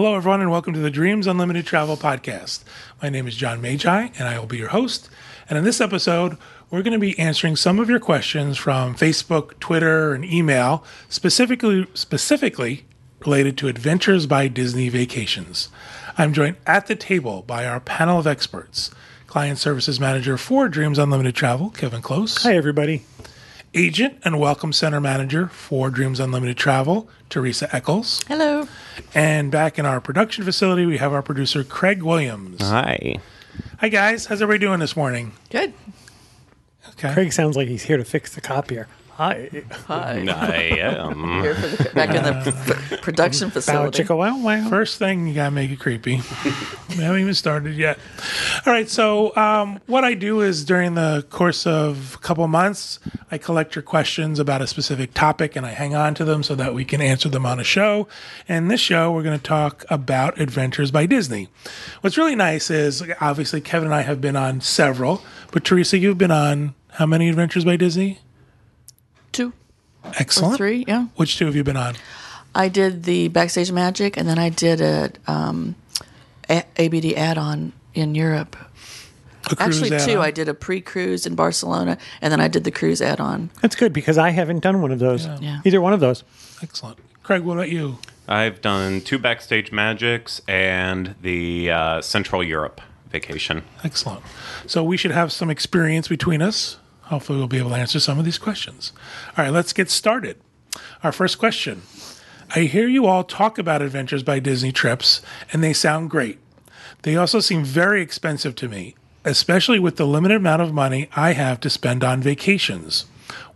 Hello, everyone, and welcome to the Dreams Unlimited Travel Podcast. My name is John Magi, and I will be your host. And in this episode, we're going to be answering some of your questions from Facebook, Twitter, and email, specifically specifically related to Adventures by Disney Vacations. I'm joined at the table by our panel of experts. Client Services Manager for Dreams Unlimited Travel, Kevin Close. Hi, everybody. Agent and Welcome Center Manager for Dreams Unlimited Travel, Teresa Eccles. Hello. And back in our production facility, we have our producer, Craig Williams. Hi. Hi, guys. How's everybody doing this morning? Good. Okay. Craig sounds like he's here to fix the copier. Hi. Hi. I am. Here for the, back in the p- production Bow facility. chicka wow wow. First thing, you gotta make it creepy. we haven't even started yet. All right. So, um, what I do is during the course of a couple months, I collect your questions about a specific topic and I hang on to them so that we can answer them on a show. And this show, we're going to talk about Adventures by Disney. What's really nice is obviously Kevin and I have been on several, but Teresa, you've been on how many Adventures by Disney? Two Excellent. or three, yeah. Which two have you been on? I did the Backstage Magic, and then I did a, um, a- ABD add-on in Europe. A cruise Actually, two. add-on? I did a pre-cruise in Barcelona, and then I did the cruise add-on. That's good because I haven't done one of those. Yeah. Either one of those. Excellent. Craig, what about you? I've done two backstage magics and the uh, Central Europe vacation. Excellent. So we should have some experience between us. Hopefully, we'll be able to answer some of these questions. All right, let's get started. Our first question I hear you all talk about Adventures by Disney trips, and they sound great. They also seem very expensive to me, especially with the limited amount of money I have to spend on vacations.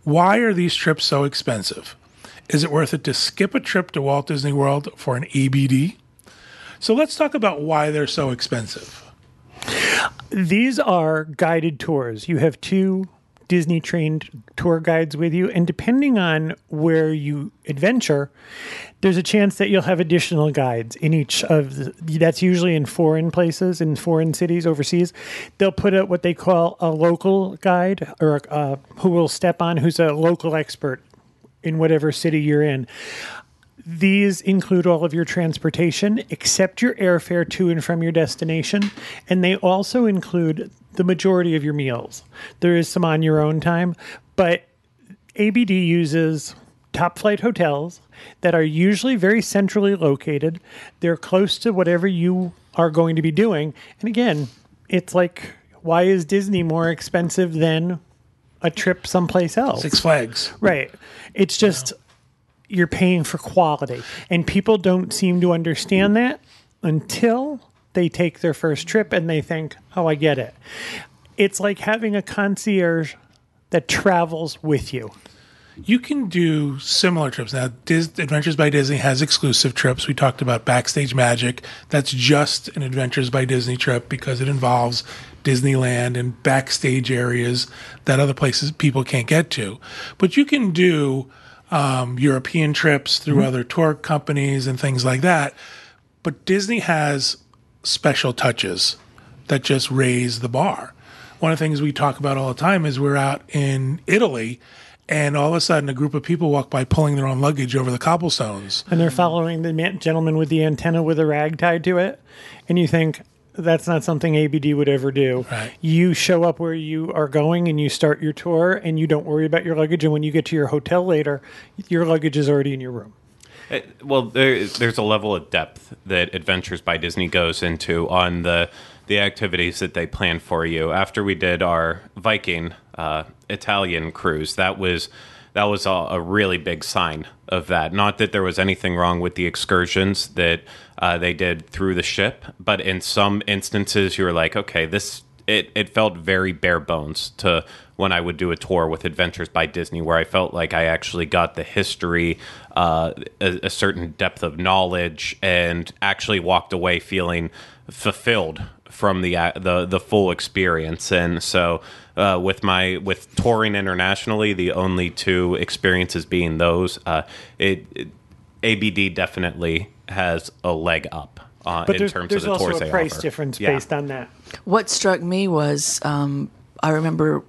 Why are these trips so expensive? Is it worth it to skip a trip to Walt Disney World for an ABD? So let's talk about why they're so expensive. These are guided tours. You have two Disney trained tour guides with you, and depending on where you adventure, there's a chance that you'll have additional guides in each of the, that's usually in foreign places, in foreign cities overseas. They'll put out what they call a local guide or uh, who will step on who's a local expert in whatever city you're in. These include all of your transportation except your airfare to and from your destination, and they also include the majority of your meals. There is some on your own time, but ABD uses top flight hotels that are usually very centrally located. They're close to whatever you are going to be doing. And again, it's like, why is Disney more expensive than a trip someplace else? Six Flags. Right. It's just you're paying for quality. And people don't seem to understand that until they take their first trip and they think, oh, I get it. It's like having a concierge that travels with you. You can do similar trips. Now, Dis- Adventures by Disney has exclusive trips. We talked about Backstage Magic. That's just an Adventures by Disney trip because it involves Disneyland and backstage areas that other places people can't get to. But you can do um, European trips through other tour companies and things like that. But Disney has special touches that just raise the bar. One of the things we talk about all the time is we're out in Italy and all of a sudden a group of people walk by pulling their own luggage over the cobblestones. And they're following the man- gentleman with the antenna with a rag tied to it. And you think, that's not something ABD would ever do. Right. You show up where you are going and you start your tour and you don't worry about your luggage. And when you get to your hotel later, your luggage is already in your room. Uh, Well, there, there's a level of depth that Adventures by Disney goes into on the the activities that they plan for you. After we did our Viking uh, Italian cruise, that was that was a, a really big sign of that. Not that there was anything wrong with the excursions that uh, they did through the ship, but in some instances, you were like, okay, this it, it felt very bare bones to when I would do a tour with Adventures by Disney, where I felt like I actually got the history, uh, a, a certain depth of knowledge, and actually walked away feeling fulfilled from the uh, the the full experience. And so, uh, with my with touring internationally, the only two experiences being those, uh, it, it ABD definitely has a leg up uh, But in there's, terms there's of the also a price offer. difference Yeah. based on that. What struck me was um, I remember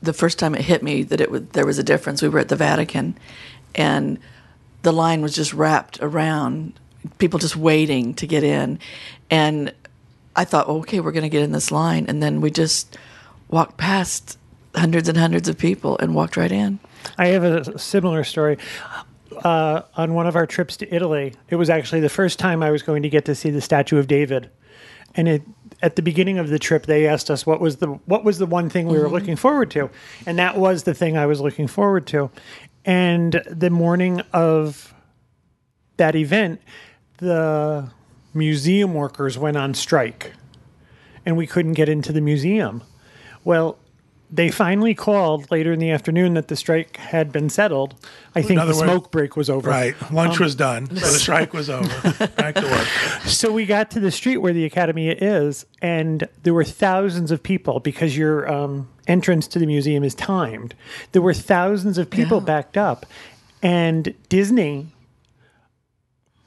the first time it hit me that it was, there was a difference. We were at the Vatican, and the line was just wrapped around people just waiting to get in. And I thought, okay, we're going to get in this line. And then we just walked past hundreds and hundreds of people and walked right in. I have a similar story. Uh, on one of our trips to Italy, it was actually the first time I was going to get to see the statue of David, and it at the beginning of the trip they asked us what was the what was the one thing we were looking forward to, and that was the thing I was looking forward to. And the morning of that event, the museum workers went on strike, and we couldn't get into the museum. Well, they finally called later in the afternoon that the strike had been settled. I think the other words- smoke break was over. Right. Lunch Um, was done. So the strike was over. Back to work. So we got to the street where the academy is, and there were thousands of people because your um, entrance to the museum is timed. There were thousands of people Yeah. backed up, and Disney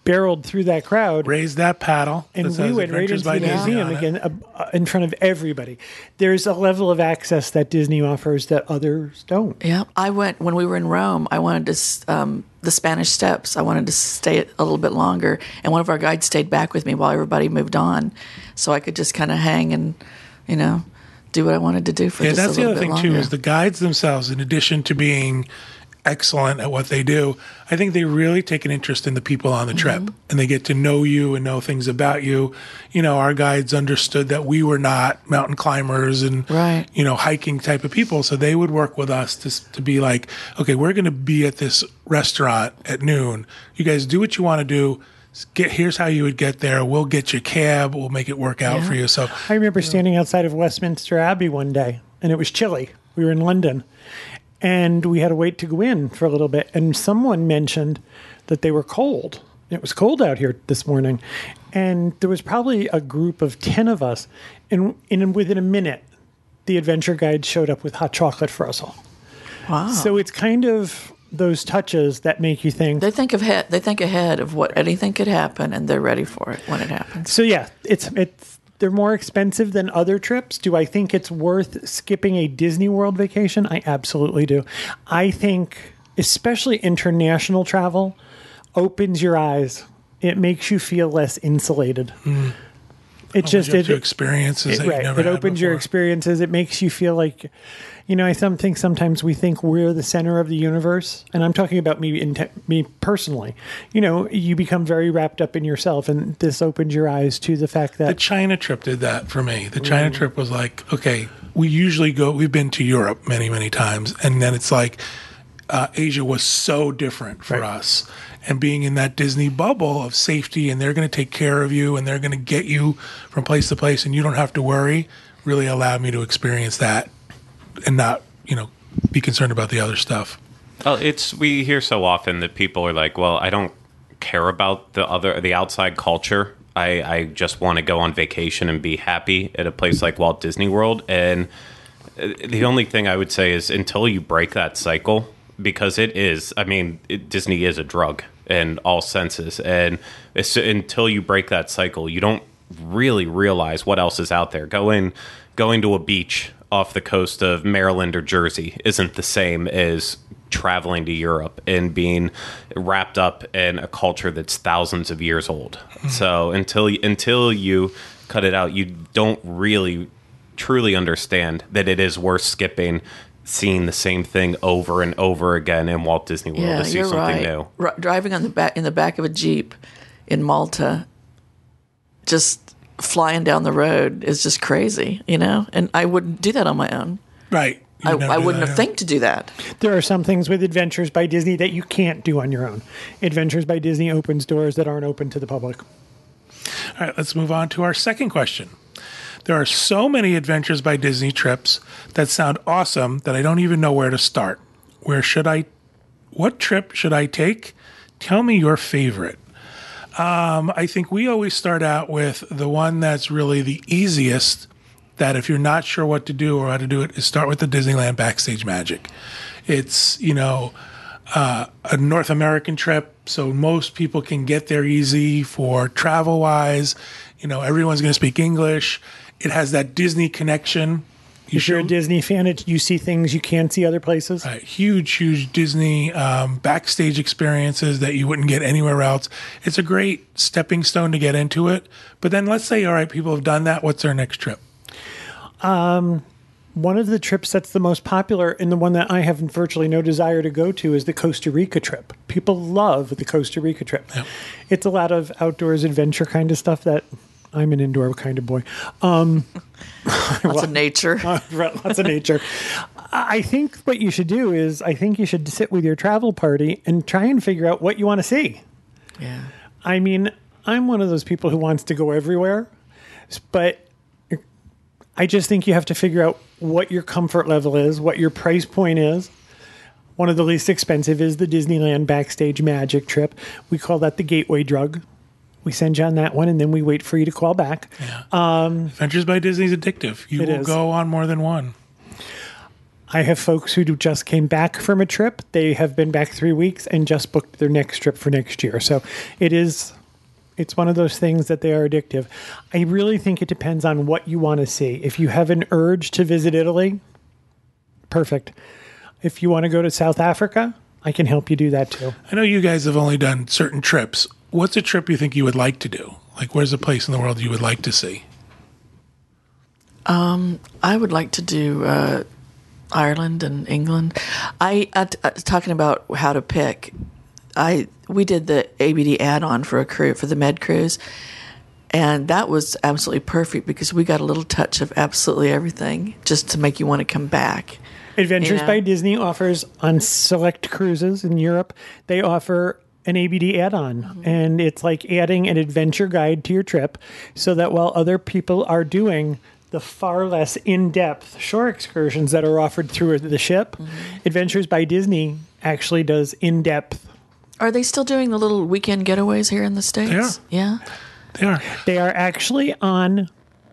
barreled through that crowd. raised that paddle. and that we went right into by the Disney museum again uh, uh, in front of everybody. There's a level of access that Disney offers that others don't. Yeah, I went when we were in Rome. I wanted to um, the Spanish Steps. I wanted to stay a little bit longer, and one of our guides stayed back with me while everybody moved on, so I could just kind of hang and, you know, do what I wanted to do for Yeah, just that's a the other thing too is the guides themselves, in addition to being excellent at what they do, I think they really take an interest in the people on the trip Mm-hmm. and they get to know you and know things about you. You know, our guides understood that we were not mountain climbers and Right. you know hiking type of people, so they would work with us to to be like, okay, we're going to be at this restaurant at noon. You guys do what you want to do. S- Get here's how you would get there. We'll get your cab. We'll make it work out Yeah. for you. So I remember standing outside of Westminster Abbey one day, and it was chilly. We were in London, and we had to wait to go in for a little bit. And someone mentioned that they were cold. It was cold out here this morning, and there was probably a group of ten of us. And, and within a minute, the adventure guide showed up with hot chocolate for us all. wow. So it's kind of those touches that make you think. they think ahead. They think ahead of what anything could happen, and they're ready for it when it happens. So yeah, it's it's they're more expensive than other trips. Do I think it's worth skipping a Disney World vacation? I absolutely do. I think especially international travel opens your eyes. It makes you feel less insulated. Mm. It just it, experiences it, right. It opens your experiences. It makes you feel like, you know, I some think sometimes we think we're the center of the universe, and I'm talking about me, in te- me personally. You know, you become very wrapped up in yourself, and this opens your eyes to the fact that The China trip did that for me. The China trip was like, okay, we usually go, we've been to Europe many, many times. And then it's like, uh, Asia was so different for Right. us. And being in that Disney bubble of safety and they're going to take care of you and they're going to get you from place to place and you don't have to worry really allowed me to experience that and not, you know, be concerned about the other stuff. Well, it's we hear so often that people are like, "Well, I don't care about the other the outside culture. I I just want to go on vacation and be happy at a place like Walt Disney World." And uh, the only thing I would say is until you break that cycle, because it is. I mean, it, Disney is a drug in all senses, and it's, until you break that cycle, you don't really realize what else is out there. Going going to a beach off the coast of Maryland or Jersey isn't the same as traveling to Europe and being wrapped up in a culture that's thousands of years old. Hmm. So until until you cut it out, you don't really truly understand that it is worth skipping seeing the same thing over and over again in Walt Disney World Yeah, to see you're something right. new. Ri- driving on the back in the back of a jeep in Malta, just flying down the road is just crazy, you know. And I wouldn't do that on my own. Right. I, You'd never I do wouldn't have think to do that. there are some things with Adventures by Disney that you can't do on your own. Adventures by Disney opens doors that aren't open to the public. All right, let's move on to our second question. There are so many Adventures by Disney trips that sound awesome that I don't even know where to start. Where should I? What trip should I take? Tell me your favorite. Um, I think we always start out with the one that's really the easiest. That if you're not sure what to do or how to do it, is start with the Disneyland Backstage Magic. It's you know uh, a North American trip, so most people can get there easy for travel wise. You know, everyone's going to speak English. It has that Disney connection You if you're a Disney fan, it, you see things you can't see other places. Right, huge, huge Disney um, backstage experiences that you wouldn't get anywhere else. It's a great stepping stone to get into it. But then let's say, all right, people have done that. What's their next trip? One of the trips that's the most popular and the one that I have virtually no desire to go to is the Costa Rica trip. People love the Costa Rica trip. It's a lot of outdoors adventure kind of stuff that I'm an indoor kind of boy. Um, Lots of nature. lots of nature. I think what you should do is I think you should sit with your travel party and try and figure out what you want to see. Yeah. I mean, I'm one of those people who wants to go everywhere, but I just think you have to figure out what your comfort level is, what your price point is. One of the least expensive is the Disneyland Backstage Magic trip. We call that the gateway drug. We send you on that one, and then we wait for you to call back. Um, Adventures by Disney's addictive. You will is. go on more than one. I have folks who just came back from a trip. They have been back three weeks and just booked their next trip for next year. So it is, it's one of those things that they are addictive. I really think it depends on what you want to see. If you have an urge to visit Italy, perfect. If you want to go to South Africa, I can help you do that too. I know you guys have only done certain trips. What's a trip you think you would like to do? Like, where's a place in the world you would like to see? I would like to do uh, Ireland and England. I uh, t- uh, talking about how to pick. I we did the ABD add-on for a crew for the Med cruise, and that was absolutely perfect because we got a little touch of absolutely everything just to make you want to come back. Adventures Yeah. by Disney offers on select cruises in Europe, they offer an ABD add on. Mm-hmm. And it's like adding an adventure guide to your trip so that while other people are doing the far less in depth shore excursions that are offered through the ship, mm-hmm. Adventures by Disney actually does in depth. Are they still doing the little weekend getaways here in the states? Yeah. They are. They are actually on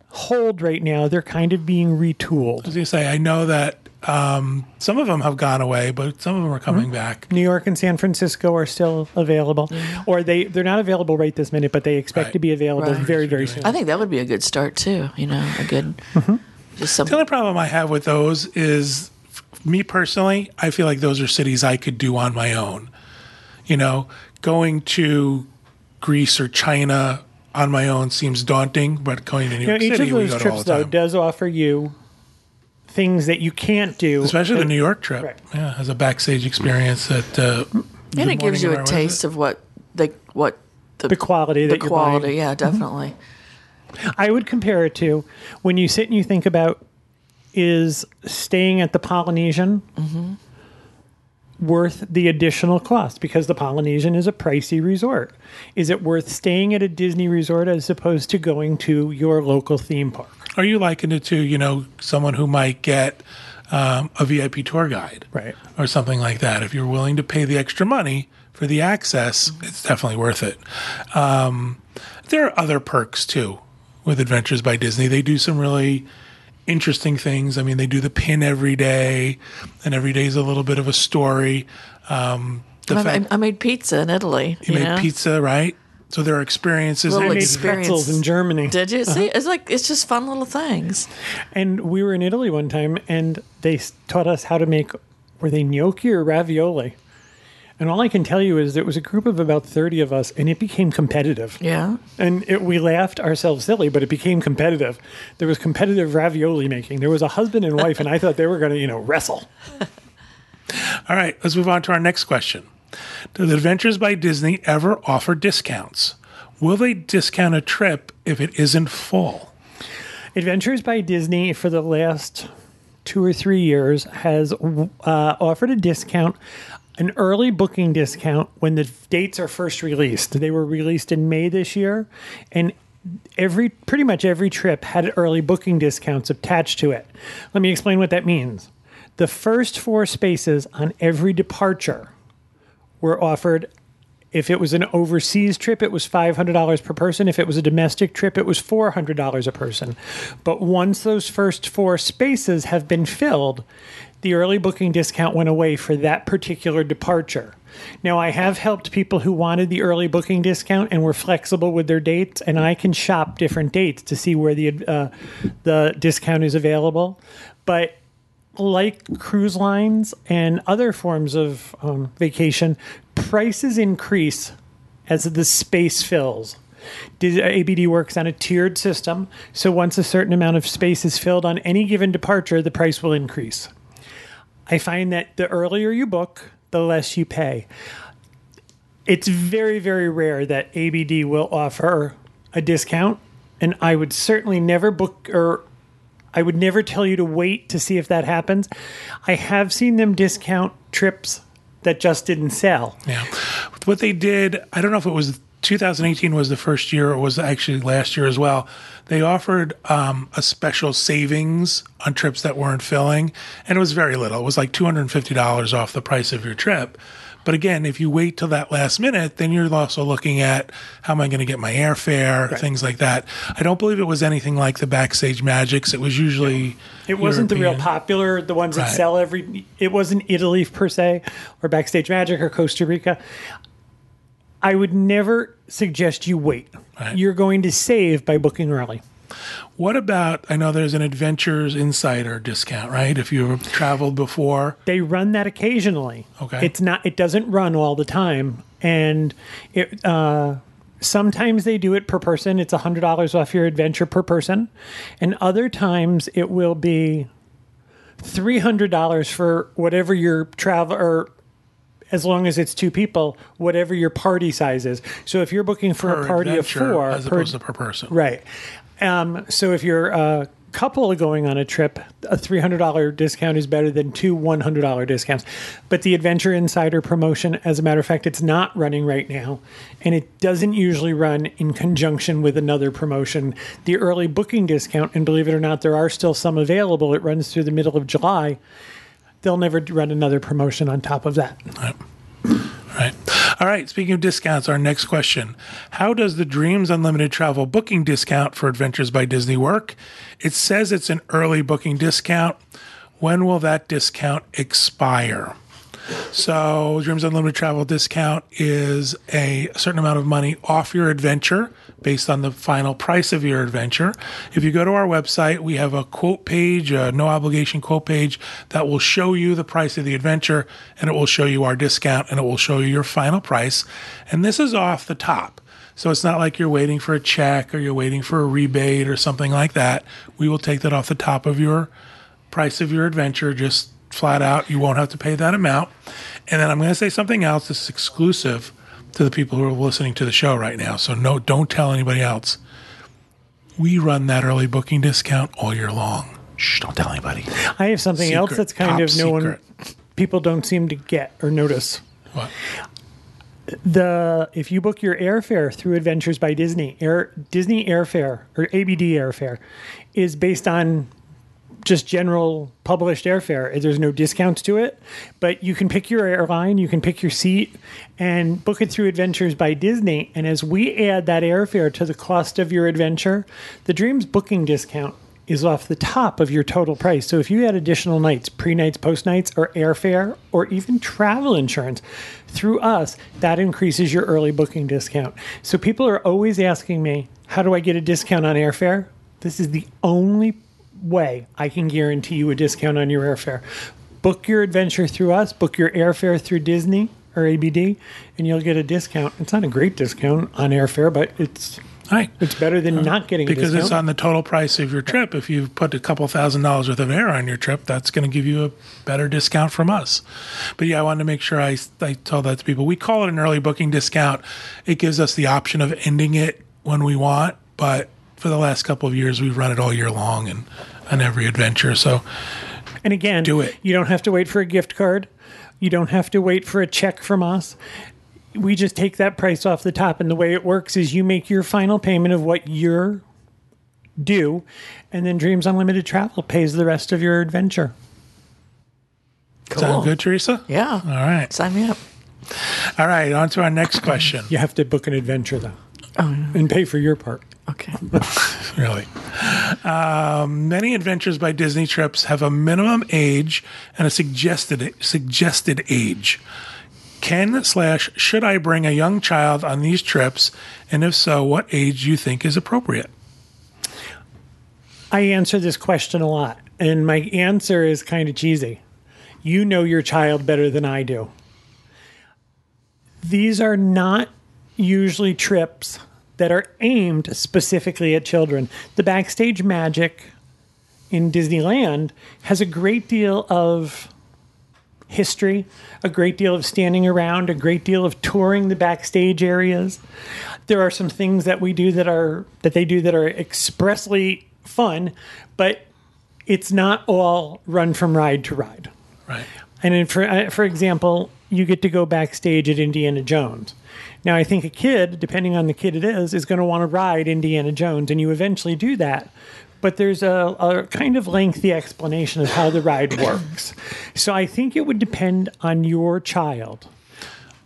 hold right now. They're kind of being retooled. I was going to say, I know that um, some of them have gone away, but some of them are coming back. New York and San Francisco are still available, or they they're not available right this minute, but they expect Right. to be available Right. very very soon. I think that would be a good start too. You know, a good just The only problem I have with those is, me personally, I feel like those are cities I could do on my own. You know, going to Greece or China on my own seems daunting, but going to New You know, York each City, of we those go to all trips the though time. does offer you things that you can't do, Especially the New York trip. Right. Yeah, has a backstage experience that. Uh, And it gives you a taste of what the what the, the quality the you're quality. buying. Yeah, definitely. I would compare it to when you sit and you think about is staying at the Polynesian worth the additional cost because the Polynesian is a pricey resort. Is it worth staying at a Disney resort as opposed to going to your local theme park? Are you likened it to, you know, someone who might get um, a VIP tour guide? Right. Or something like that. If you're willing to pay the extra money for the access, it's definitely worth it. Um, there are other perks too with Adventures by Disney. They do some really interesting things. I mean, they do the pin every day, and every day is a little bit of a story. Um, the I, fact I made pizza in Italy. you You, made know? pizza, right? So there are experiences. Little I made experience. pretzels in Germany. Did you Uh-huh. see? It's like it's just fun little things. And we were in Italy one time, and they taught us how to make were they gnocchi or ravioli. And all I can tell you is there was a group of about thirty of us, and it became competitive. Yeah. And it, we laughed ourselves silly, but it became competitive. There was competitive ravioli making. There was a husband and wife, and I thought they were going to, you know, wrestle. All right, let's move on to our next question. Does Adventures by Disney ever offer discounts? Will they discount a trip if it isn't full? Adventures by Disney for the last two or three years has uh, offered a discount, an early booking discount when the dates are first released. They were released in May this year, and every pretty much every trip had early booking discounts attached to it. Let me explain what that means. The first four spaces on every departure were offered if it was an overseas trip, it was $500 per person. If it was a domestic trip, it was $400 a person. But once those first four spaces have been filled, the early booking discount went away for that particular departure. Now, I have helped people who wanted the early booking discount and were flexible with their dates, and I can shop different dates to see where the uh, the discount is available. But like cruise lines and other forms of um, vacation, prices increase as the space fills. ABD works on a tiered system, so once a certain amount of space is filled on any given departure, the price will increase. I find that the earlier you book, the less you pay. It's very, very rare that ABD will offer a discount, and I would certainly never book or I would never tell you to wait to see if that happens. I have seen them discount trips that just didn't sell. Yeah. What they did, I don't know if it was 2018 was the first year or was actually last year as well. They offered um, a special savings on trips that weren't filling, and it was very little. It was like $250 off the price of your trip. But again, if you wait till that last minute, then you're also looking at how am I going to get my airfare, things like that. I don't believe it was anything like the Backstage Magics. It was usually It wasn't the real popular, the ones that sell every. It wasn't Italy per se, or Backstage Magic, or Costa Rica. I would never suggest you wait. Right. You're going to save by booking early. What about? I know there's an Adventures Insider discount, right? If you've traveled before, They run that occasionally. Okay. It's not. It doesn't run all the time, and it. Uh, sometimes they do it per person. It's hundred dollars off your adventure per person, and other times it will be three hundred dollars for whatever your travel or. As long as it's two people, whatever your party size is. So if you're booking for per a party of four, as per- opposed to per person. Right. Um, so if you're a couple going on a trip, a $300 discount is better than two $100 discounts. But the Adventure Insider promotion, as a matter of fact, it's not running right now. And it doesn't usually run in conjunction with another promotion. The early booking discount, and believe it or not, there are still some available. It runs through the middle of July. They'll never run another promotion on top of that. Right. All right. Speaking of discounts, our next question How does the Dreams Unlimited travel booking discount for Adventures by Disney work? It says it's an early booking discount. When will that discount expire? So, Dreams Unlimited travel discount is a certain amount of money off your adventure based on the final price of your adventure. If you go to our website, we have a quote page, a no obligation quote page that will show you the price of the adventure and it will show you our discount and it will show you your final price. And this is off the top. So it's not like you're waiting for a check or you're waiting for a rebate or something like that. We will take that off the top of your price of your adventure, just flat out. You won't have to pay that amount. And then I'm going to say something else that's exclusive to the people who are listening to the show right now. So no, don't tell anybody else. We run that early booking discount all year long. Shh, don't tell anybody. I have something else that's kind of no one, people don't seem to get or notice. What? the if you book your airfare through Adventures by Disney, Air Disney airfare or ABD airfare is based on just general published airfare. There's no discounts to it, but you can pick your airline, you can pick your seat, and book it through Adventures by Disney. And as we add that airfare to the cost of your adventure, the Dreams booking discount is off the top of your total price. So if you add additional nights, pre nights, post nights, or airfare, or even travel insurance through us, that increases your early booking discount. So people are always asking me, how do I get a discount on airfare? This is the only way I can guarantee you a discount on your airfare. Book your adventure through us, book your airfare through Disney or ABD, and you'll get a discount. It's not a great discount on airfare, but it's Right. it's better than uh, not getting Because it's on the total price of your trip. If you've put a couple thousand dollars worth of air on your trip, that's going to give you a better discount from us. But yeah, I wanted to make sure I, I told that to people. We call it an early booking discount. It gives us the option of ending it when we want, but for the last couple of years, we've run it all year long and on every adventure. So And again, Do it. You don't have to wait for a gift card. You don't have to wait for a check from us. We just take that price off the top, and the way it works is you make your final payment of what you're due, and then Dreams Unlimited Travel pays the rest of your adventure. sound good, Teresa? Yeah. All right. Sign me up. All right. On to our next question. You have to book an adventure though, and pay for your part. Okay. really. Um, many Adventures by Disney trips have a minimum age and a suggested suggested age. Can slash should I bring a young child on these trips, and if so, what age do you think is appropriate? I answer this question a lot, and my answer is kind of cheesy. You know your child better than I do. These are not usually trips that are aimed specifically at children. The backstage magic in Disneyland has a great deal of history, a great deal of standing around, a great deal of touring the backstage areas. There are some things that we do that are that they do that are expressly fun, but it's not all run from ride to ride. Right. And for uh, for example, you get to go backstage at Indiana Jones. Now, I think a kid, depending on the kid it is, is going to want to ride Indiana Jones, and you eventually do that. But there's a, a kind of lengthy explanation of how the ride works. So I think it would depend on your child.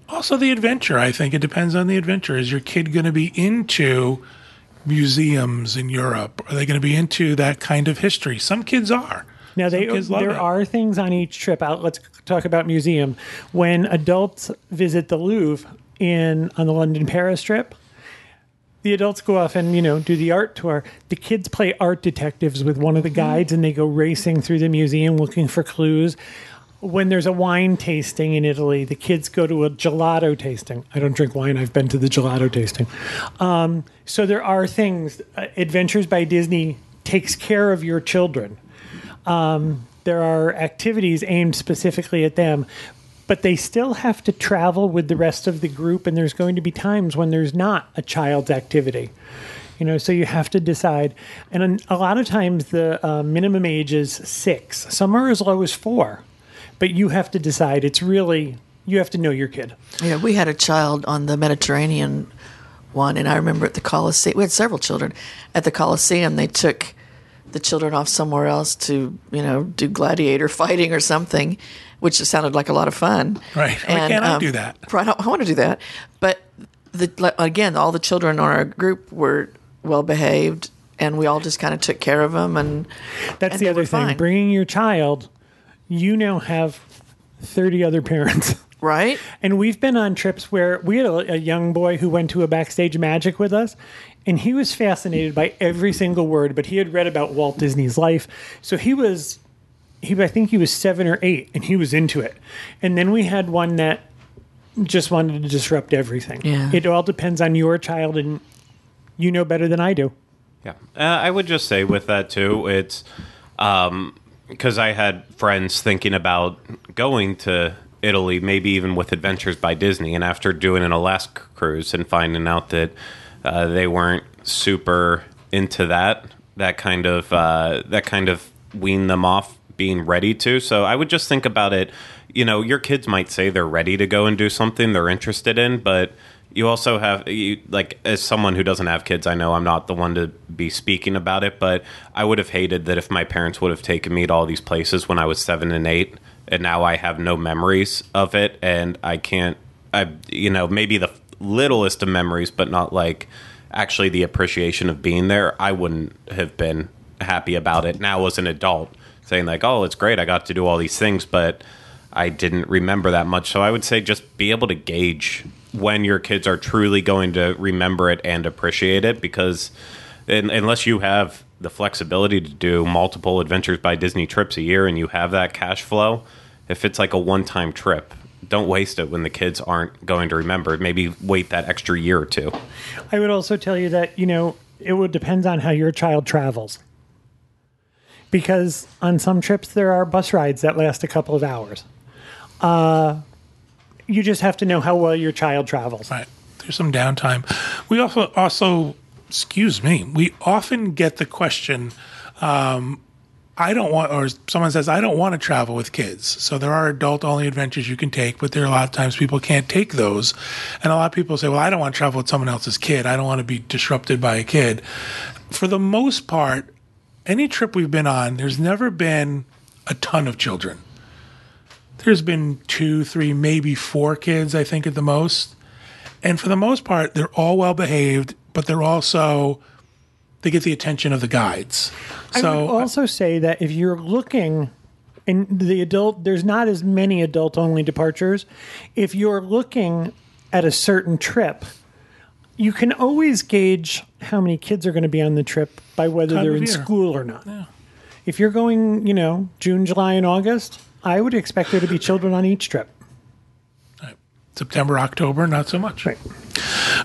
Also, the adventure. I think it depends on the adventure. Is your kid going to be into museums in Europe? Are they going to be into that kind of history? Some kids are. Now, they, Some kids love there it. are things on each trip. Out. Let's talk about museum. When adults visit the Louvre in on the London Paris trip, the adults go off and you know do the art tour. The kids play art detectives with one of the guides, and they go racing through the museum looking for clues. When there's a wine tasting in Italy, the kids go to a gelato tasting. I don't drink wine. I've been to the gelato tasting. Um, so there are things. Uh, Adventures by Disney takes care of your children there are activities aimed specifically at them, but they still have to travel with the rest of the group, and there's going to be times when there's not a child's activity. You know, so you have to decide. And a lot of times the uh, minimum age is six. Some are as low as four, but you have to decide. It's really you have to know your kid. Yeah, we had a child on the Mediterranean one, and I remember at the Coliseum, we had several children. At the Coliseum, they took the children off somewhere else to, you know, do gladiator fighting or something, which sounded like a lot of fun. Right. Why can't I um, do that? Right, I want to do that. But the, again, all the children on our group were well behaved, and we all just kind of took care of them. And That's And the other thing. fine. Bringing your child, you now have 30 other parents. right, And we've been on trips where we had a, a young boy who went to a backstage magic with us, and he was fascinated by every single word. But he had read about Walt Disney's life, so he was, he I think he was seven or eight, and he was into it. And then we had one that just wanted to disrupt everything. Yeah. It all depends on your child, and you know better than I do. Yeah, uh, I would just say with that too, it's because I had friends thinking about going to Italy, maybe even with Adventures by Disney, and after doing an Alaska cruise and finding out that uh, they weren't super into that, that kind of uh, that kind of weaned them off being ready to. So I would just think about it. You know, your kids might say they're ready to go and do something they're interested in, but you also have you, like as someone who doesn't have kids i know i'm not the one to be speaking about it but i would have hated that if my parents would have taken me to all these places when i was seven and eight and now i have no memories of it and i can't i you know maybe the littlest of memories but not like actually the appreciation of being there i wouldn't have been happy about it now as an adult saying like oh it's great i got to do all these things but I didn't remember that much. So I would say just be able to gauge when your kids are truly going to remember it and appreciate it because un unless you have the flexibility to do multiple adventures by Disney trips a year and you have that cash flow, if it's like a one time trip, don't waste it when the kids aren't going to remember it. Maybe wait that extra year or two. I would also tell you that, you know, it would depend on how your child travels. Because on some trips, there are bus rides that last a couple of hours. Uh, you just have to know how well your child travels. Right. There's some downtime. We also also, excuse me, we often get the question, um, I don't want, or someone says, I don't want to travel with kids. So there are adult only adventures you can take, but there are a lot of times people can't take those. And a lot of people say, well, I don't want to travel with someone else's kid. I don't want to be disrupted by a kid. For the most part, any trip we've been on, there's never been a ton of children. There's been two, three, maybe four kids, I think, at the most. And for the most part, they're all well behaved, but they're also they get the attention of the guides. I So would also say that if you're looking in the adult, there's not as many adult only departures. If you're looking at a certain trip, you can always gauge how many kids are going to be on the trip by whether Time they're in year. school or not. If you're going, you know, June, July, and August, I would expect there to be children on each trip. September, October, not so much. Right.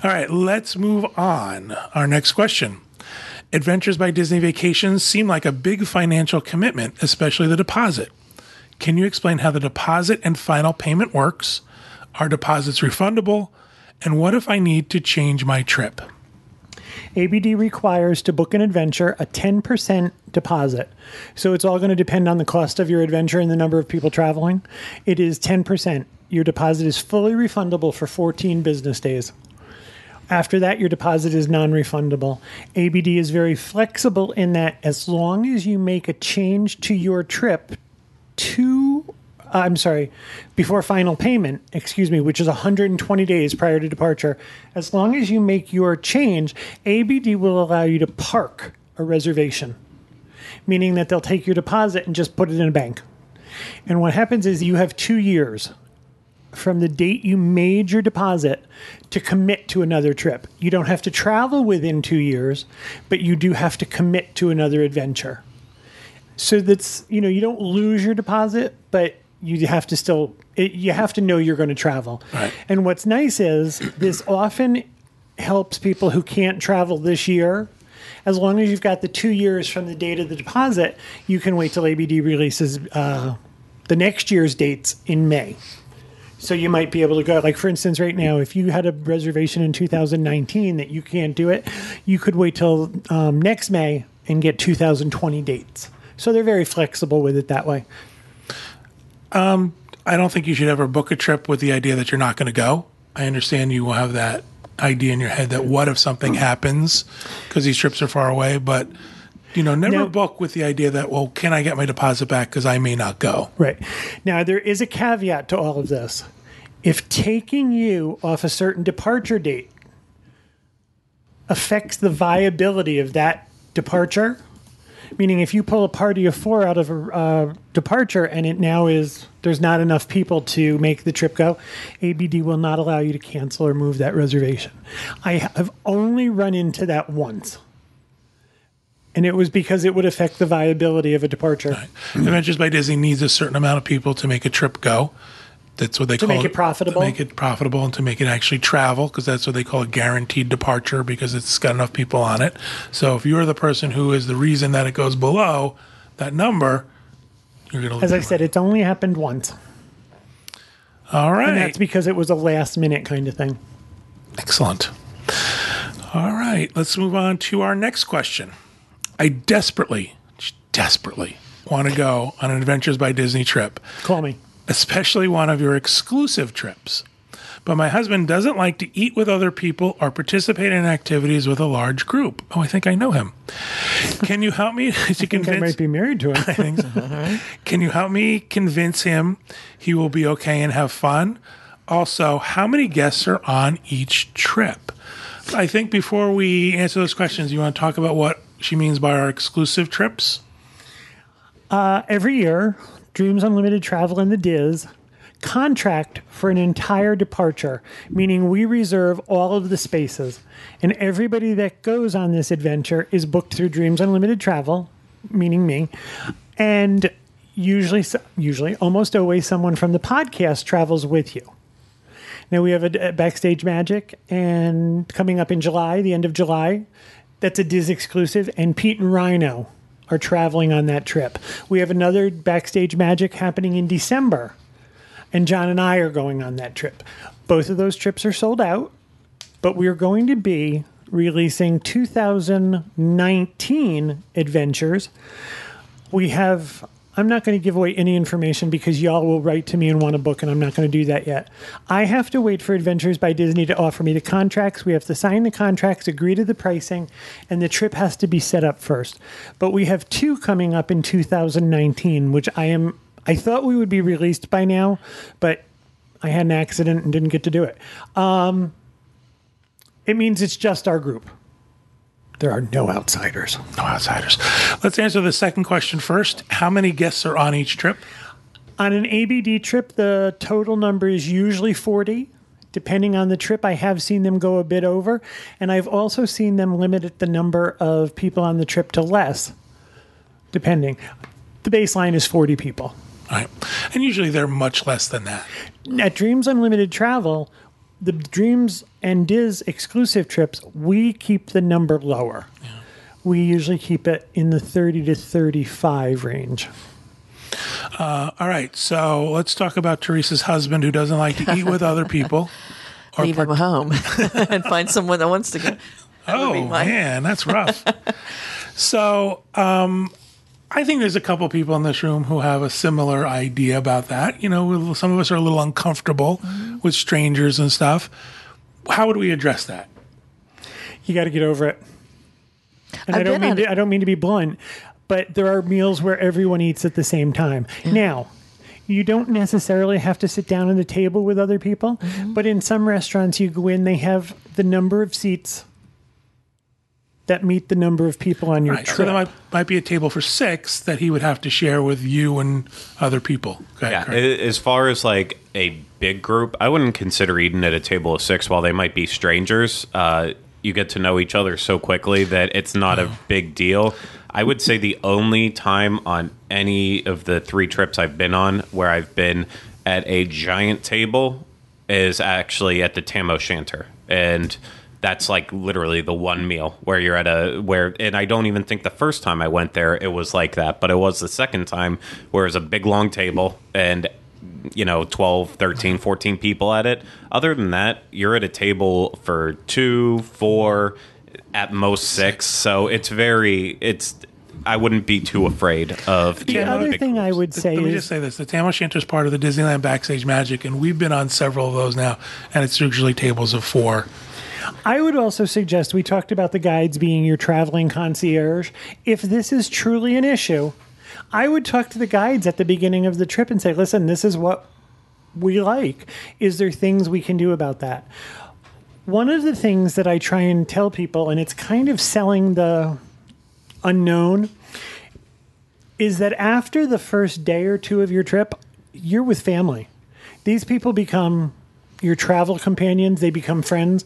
All right, let's move on. Our next question. Adventures by Disney Vacations seem like a big financial commitment, especially the deposit. Can you explain how the deposit and final payment works? Are deposits refundable? And what if I need to change my trip? ABD requires to book an adventure a 10% deposit. So it's all going to depend on the cost of your adventure and the number of people traveling. It is 10%. Your deposit is fully refundable for 14 business days. After that, your deposit is non refundable. ABD is very flexible in that as long as you make a change to your trip to, Uh, I'm sorry, before final payment, excuse me, which is 120 days prior to departure, as long as you make your change, ABD will allow you to park a reservation, meaning that they'll take your deposit and just put it in a bank. And what happens is you have two years from the date you made your deposit to commit to another trip. You don't have to travel within two years, but you do have to commit to another adventure. So that's, you know, you don't lose your deposit, but you have to still, it, you have to know you're going to travel. Right. And what's nice is this often helps people who can't travel this year. As long as you've got the two years from the date of the deposit, you can wait till ABD releases uh, the next year's dates in May. So you might be able to go, like for instance, right now, if you had a reservation in 2019 that you can't do it, you could wait till um, next May and get 2020 dates. So they're very flexible with it that way. Um, I don't think you should ever book a trip with the idea that you're not going to go. I understand you will have that idea in your head that what if something mm. happens because these trips are far away, but you know, never No. book with the idea that well, can I get my deposit back because I may not go. Right. Now, there is a caveat to all of this. If taking you off a certain departure date affects the viability of that departure, meaning if you pull a party of four out of a uh, departure and it now is there's not enough people to make the trip go, ABD will not allow you to cancel or move that reservation. I have only run into that once. And it was because it would affect the viability of a departure. Adventures by Disney needs a certain amount of people to make a trip go. That's what they To call make it profitable? To make it profitable and to make it actually travel, because that's what they call a guaranteed departure, because it's got enough people on it. So if you're the person who is the reason that it goes below that number, you're going to. As I said, it's only happened once. all right, And that's because it was a last minute kind of thing. excellent. All right, let's move on to our next question. I desperately, desperately want to go on an Adventures by Disney trip. Call me. Especially one of your exclusive trips. But my husband doesn't like to eat with other people or participate in activities with a large group. Oh, I think I know him. Can you help me to I think I convince? might be married to him. I think so. Can you help me convince him he will be okay and have fun? Also, how many guests are on each trip? I think before we answer those questions, you want to talk about what she means by our exclusive trips? Uh, every year, Dreams Unlimited Travel and the DIS contract for an entire departure, meaning we reserve all of the spaces. And everybody that goes on this adventure is booked through Dreams Unlimited Travel, meaning me. And usually, usually, almost always, someone from the podcast travels with you. Now we have a, a backstage magic, and coming up in July, the end of July, that's a DIS exclusive, and Pete and Ryno are traveling on that trip. We have another backstage magic happening in December, and John and I are going on that trip. Both of those trips are sold out, but we're going to be releasing 2019 adventures. We have. I'm not going to give away any information because y'all will write to me and want a book, and I'm not going to do that yet. I have to wait for Adventures by Disney to offer me the contracts. We have to sign the contracts, agree to the pricing, and the trip has to be set up first. But we have two coming up in 2019, which I am. I thought we would be released by now, but I had an accident and didn't get to do it. Um, it means it's just our group. There are no outsiders. No outsiders. Let's answer the second question first. How many guests are on each trip? On an ABD trip, the total number is usually 40. Depending on the trip, I have seen them go a bit over, and I've also seen them limit the number of people on the trip to less. depending. The baseline is 40 people. All right. And usually they're much less than that. At Dreams Unlimited Travel, the Dreams and DIS exclusive trips, we keep the number lower. We usually keep it in the 30 to 35 range. All right. So let's talk about Teresa's husband who doesn't like to eat with other people. Or Leave him home and find someone that wants to go. That Oh man, that's rough. so, um, I think there's a couple people in this room who have a similar idea about that. You know, some of us are a little uncomfortable Mm-hmm. with strangers and stuff. How would we address that? You got to get over it. And I I've don't mean to. I don't mean to be blunt, but there are meals where everyone eats at the same time. Now, you don't necessarily have to sit down at the table with other people, Mm-hmm. but in some restaurants you go in, they have the number of seats that meet the number of people on your Right. So trip. there might, might be a table for six that he would have to share with you and other people. Okay, Yeah, great. as far as like a big group, I wouldn't consider eating at a table of six while they might be strangers. Uh, you get to know each other so quickly that it's not a big deal. I would say the only time on any of the three trips I've been on where I've been at a giant table is actually at the Tam O'Shanter. And that's like literally the one meal where you're at a where and I don't even think the first time I went there it was like that, but it was the second time where it was a big long table and you know 12 13 14 people at it. Other than that you're at a table for two four at most six so it's very it's i wouldn't be too afraid of the eating other big thing I would say Let me is just say this: the Tam O'Shanter is part of the Disneyland Backstage Magic, and we've been on several of those now, and it's usually tables of four. I would also suggest we talked about the guides being your traveling concierge. If this is truly an issue, I would talk to the guides at the beginning of the trip and say, listen, this is what we like. Is there things we can do about that? One of the things that I try and tell people, and it's kind of selling the unknown, is that after the first day or two of your trip, you're with family. These people become your travel companions, they become friends.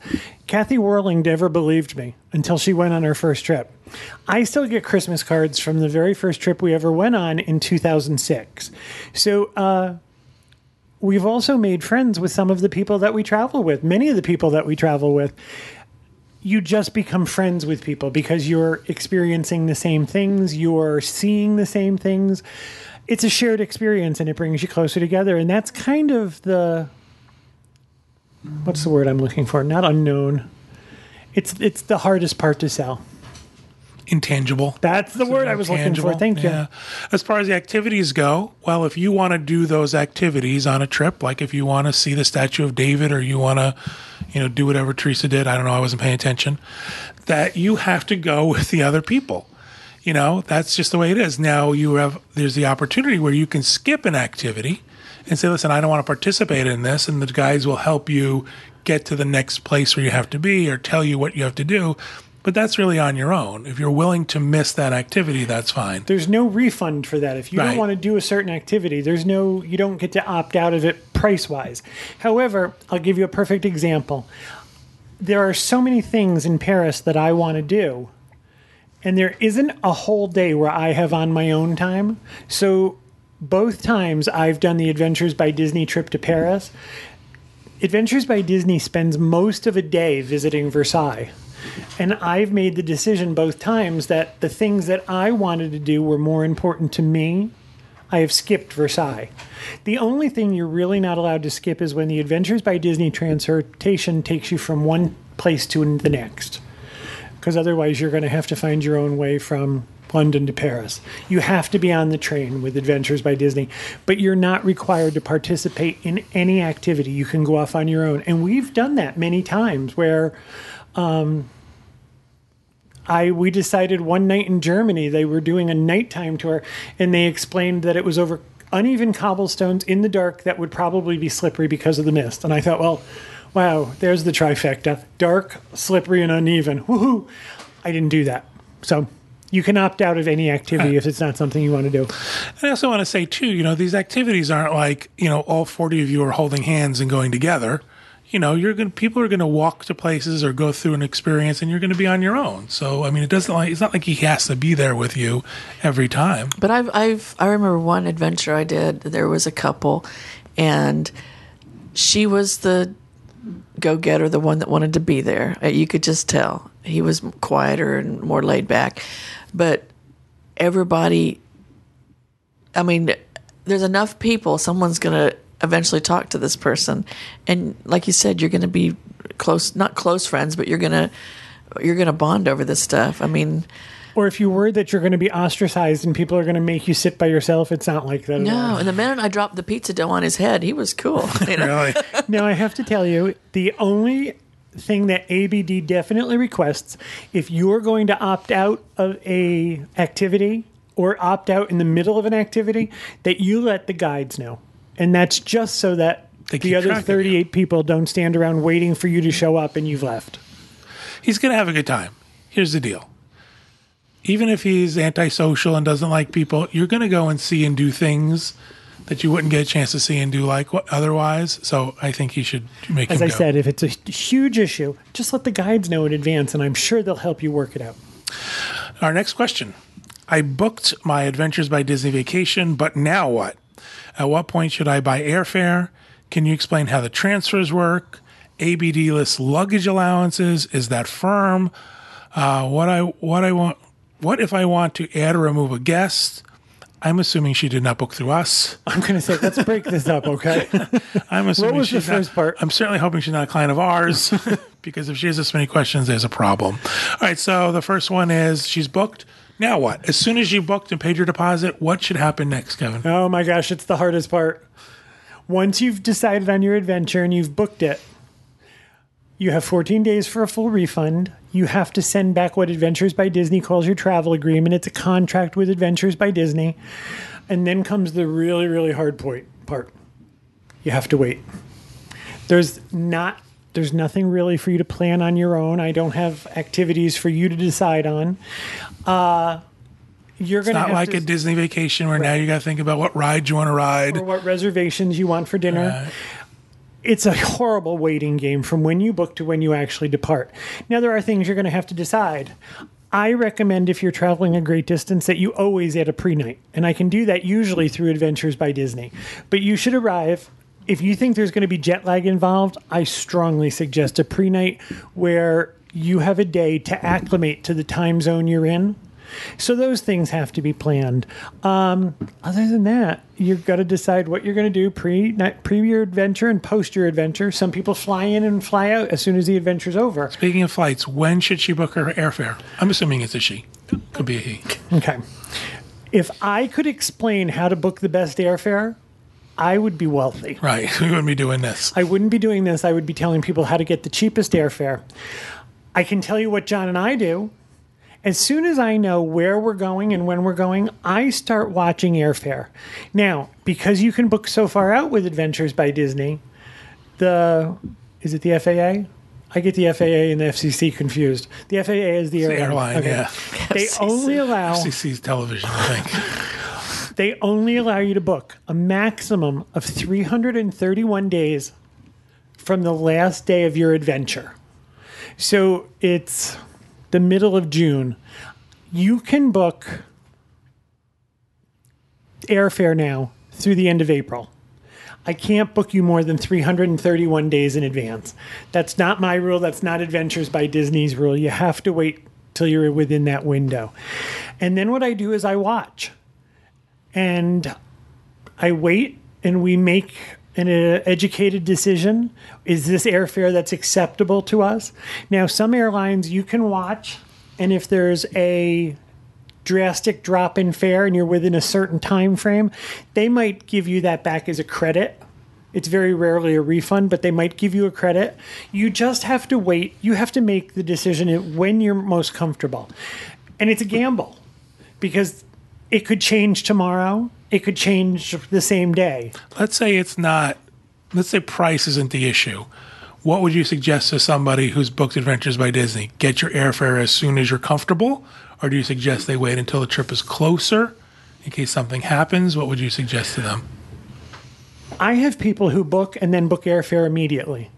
Kathy Whirling never believed me until she went on her first trip. I still get Christmas cards from the very first trip we ever went on in 2006. So, uh, we've also made friends with some of the people that we travel with, many of the people that we travel with. You just become friends with people because you're experiencing the same things, you're seeing the same things. It's a shared experience and it brings you closer together. And that's kind of the what's the word I'm looking for? Not unknown. It's it's the hardest part to sell. Intangible. That's the word I was looking for. Thank you. Yeah. As far as the activities go, well, if you want to do those activities on a trip, like if you want to see the Statue of David or you want to, you know, do whatever Teresa did, I don't know, I wasn't paying attention, that you have to go with the other people. You know, that's just the way it is. Now you have there's the opportunity where you can skip an activity and say, listen, I don't want to participate in this, and the guys will help you get to the next place where you have to be or tell you what you have to do. But that's really on your own. If you're willing to miss that activity, that's fine. There's no refund for that. If you Right. don't want to do a certain activity, there's no you don't get to opt out of it price wise. However, I'll give you a perfect example. There are so many things in Paris that I want to do. And there isn't a whole day where I have on my own time. So both times I've done the Adventures by Disney trip to Paris. Adventures by Disney spends most of a day visiting Versailles. And I've made the decision both times that the things that I wanted to do were more important to me. I have skipped Versailles. The only thing you're really not allowed to skip is when the Adventures by Disney transportation takes you from one place to the next. Because otherwise, you're going to have to find your own way from London to Paris. You have to be on the train with Adventures by Disney, but you're not required to participate in any activity. You can go off on your own. And we've done that many times where um, I we decided one night in Germany they were doing a nighttime tour and they explained that it was over uneven cobblestones in the dark that would probably be slippery because of the mist. And I thought, well, wow, there's the trifecta. Dark, slippery and uneven. Woohoo. I didn't do that. So you can opt out of any activity if it's not something you want to do. And I also want to say too, you know, these activities aren't like, you know, all 40 of you are holding hands and going together. you know, you're going people are going to walk to places or go through an experience, and you're going to be on your own. So, I mean, it doesn't like it's not like he has to be there with you every time. But I've, I've, I remember one adventure I did. There was a couple, and she was the go-getter, the one that wanted to be there. Uh, You could just tell he was quieter and more laid back, but everybody. I mean, there's enough people. Someone's gonna eventually talk to this person, and like you said, you're gonna be close, not close friends, but you're gonna you're gonna bond over this stuff. I mean. Or if you're worried that you're going to be ostracized and people are going to make you sit by yourself, it's not like that at all. No, and the minute I dropped the pizza dough on his head, he was cool. You know? Really, Now, I have to tell you, the only thing that ABD definitely requests, if you're going to opt out of a activity or opt out in the middle of an activity, that you let the guides know. And that's just so that the other track of you. 38 people don't stand around waiting for you to show up and you've left. he's going to have a good time. Here's the deal. Even if he's antisocial and doesn't like people, you're going to go and see and do things that you wouldn't get a chance to see and do like what otherwise. So I think you should make As I go. said, if it's a huge issue, just let the guides know in advance, and I'm sure they'll help you work it out. Our next question. I booked my Adventures by Disney vacation, but now what? At what point should I buy airfare? Can you explain how the transfers work? ABD lists luggage allowances. Is that firm? Uh, what I what I want? What if I want to add or remove a guest? I'm assuming she did not book through us. I'm going to say, let's break this up, okay? I'm assuming was the she's not- first part? I'm certainly hoping she's not a client of ours because if she has this many questions, there's a problem. All right, so the first one is she's booked. Now what? As soon as you booked and paid your deposit, what should happen next, Kevin? Oh my gosh, it's the hardest part. Once you've decided on your adventure and you've booked it, you have 14 days for a full refund. You have to send back what Adventures by Disney calls your travel agreement. It's a contract with Adventures by Disney. And then comes the really, really hard point part. You have to wait. There's not there's nothing really for you to plan on your own. I don't have activities for you to decide on. Uh, you're It's gonna not like to a Disney vacation where now you got to think about what ride you want to ride. or what reservations you want for dinner. It's a horrible waiting game from when you book to when you actually depart. Now, there are things you're going to have to decide. I recommend if you're traveling a great distance that you always add a pre night. And I can do that usually through Adventures by Disney. But you should arrive. If you think there's going to be jet lag involved, I strongly suggest a pre night where you have a day to acclimate to the time zone you're in. So those things have to be planned. Um, other than that, you've got to decide what you're going to do pre not- pre your adventure and post your adventure. Some people fly in and fly out as soon as the adventure's over. Speaking of flights, when should she book her airfare? I'm assuming it's a she. Could be a he. Okay. If I could explain how to book the best airfare, I would be wealthy. Right. We wouldn't be doing this. I wouldn't be doing this. I would be telling people how to get the cheapest airfare. I can tell you what John and I do. As soon as I know where we're going and when we're going, I start watching airfare. Now, because you can book so far out with Adventures by Disney, the is it the FAA? I get the FAA and the FCC confused. The FAA is the airline. airline, yeah. They FCC. only allow CC's television, I think. they only allow you to book a maximum of 331 days from the last day of your adventure. So it's the middle of June. You can book airfare now through the end of April. I can't book you more than 331 days in advance. That's not my rule. That's not Adventures by Disney's rule. You have to wait till you're within that window. And then what I do is I watch and I wait and we make an uh, educated decision. Is this airfare that's acceptable to us? Now, some airlines you can watch, and if there's a drastic drop in fare and you're within a certain time frame, they might give you that back as a credit. It's very rarely a refund, but they might give you a credit. You just have to wait. You have to make the decision when you're most comfortable. And it's a gamble because it could change tomorrow. It could change the same day. let's say it's not let's say price isn't the issue what would you suggest to somebody who's booked adventures by disney get your airfare as soon as you're comfortable or do you suggest they wait until the trip is closer in case something happens what would you suggest to them I have people who book and then book airfare immediately.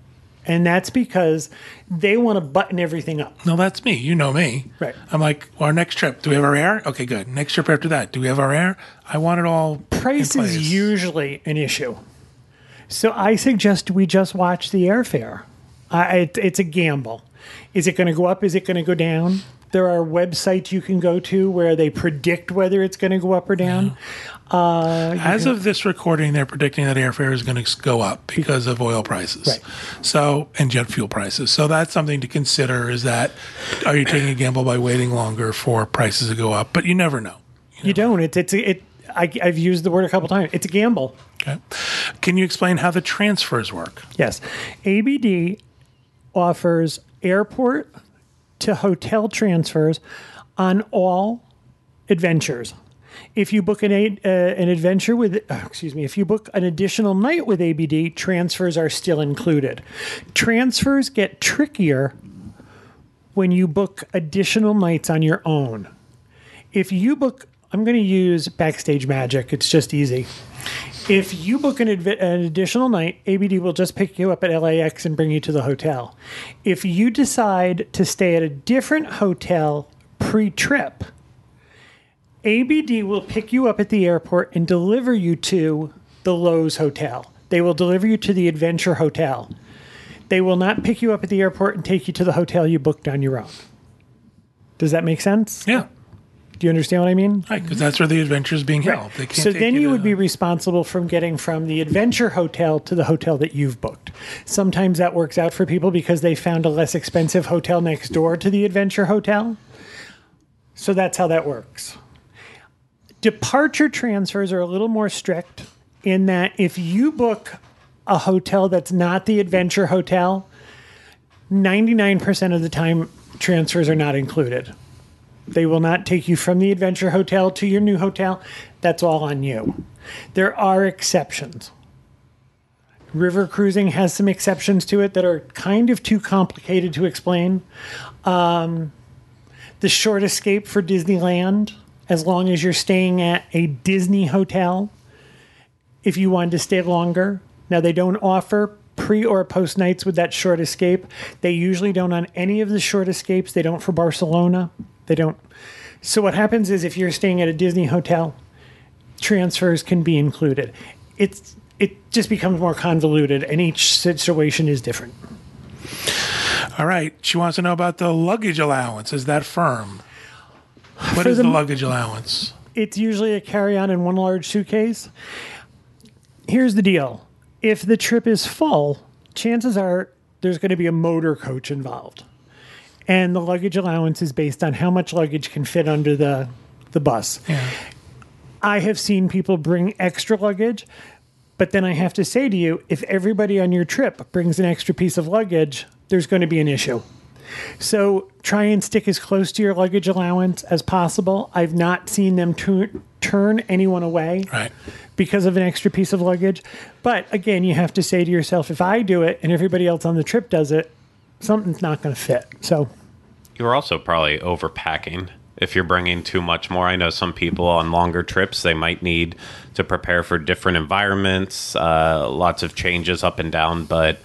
And that's because they want to button everything up. No, that's me. You know me. Right. I'm like, well, our next trip, do we have our air? Okay, good. Next trip after that, do we have our air? I want it all. Price is usually an issue. So I suggest we just watch the airfare. I it, it's a gamble. Is it going to go up? Is it going to go down? There are websites you can go to where they predict whether it's going to go up or down. Uh, As of this recording, they're predicting that airfare is going to go up because of oil prices. Right. So, and jet fuel prices. So that's something to consider is that are you taking a gamble by waiting longer for prices to go up? But you never know. You don't. It's it's it. I, I've used the word a couple times. It's a gamble. Okay. Can you explain how the transfers work? Yes. ABD offers airport to hotel transfers on all adventures. If you book an uh, an adventure with, uh, excuse me, if you book an additional night with ABD, transfers are still included. Transfers get trickier when you book additional nights on your own. If you book, I'm going to use Backstage Magic. It's just easy. If you book an, advi- an additional night, ABD will just pick you up at LAX and bring you to the hotel. If you decide to stay at a different hotel pre trip, ABD will pick you up at the airport and deliver you to the Loews Hotel. They will deliver you to the Adventure Hotel. They will not pick you up at the airport and take you to the hotel you booked on your own. Does that make sense? Yeah. Do you understand what I mean? Right. Because that's where the adventure is being held. They can't So then you to- would be responsible from getting from the adventure hotel to the hotel that you've booked. Sometimes that works out for people because they found a less expensive hotel next door to the adventure hotel. So that's how that works. Departure transfers are a little more strict in that if you book a hotel that's not the adventure hotel, 99% of the time transfers are not included. They will not take you from the adventure hotel to your new hotel. That's all on you. There are exceptions. River cruising has some exceptions to it that are kind of too complicated to explain. Um, the short escape for Disneyland, as long as you're staying at a Disney hotel, if you wanted to stay longer. Now, they don't offer pre or post nights with that short escape. They usually don't on any of the short escapes. They don't for Barcelona. They don't. So, what happens is if you're staying at a Disney hotel, transfers can be included. It's it just becomes more convoluted, and each situation is different. All right. She wants to know about the luggage allowance. Is that firm? What For is the, the- luggage allowance? It's usually a carry-on and one large suitcase. Here's the deal: if the trip is full, chances are there's going to be a motor coach involved, and the luggage allowance is based on how much luggage can fit under the the bus. Yeah. I have seen people bring extra luggage, but then I have to say to you, if everybody on your trip brings an extra piece of luggage, there's going to be an issue. So try and stick as close to your luggage allowance as possible. I've not seen them tu- turn anyone away Right. because of an extra piece of luggage. But again, you have to say to yourself, if I do it and everybody else on the trip does it, something's not going to fit. So You're also probably overpacking if you're bringing too much more. I know some people on longer trips they might need to prepare for different environments, uh, lots of changes up and down. But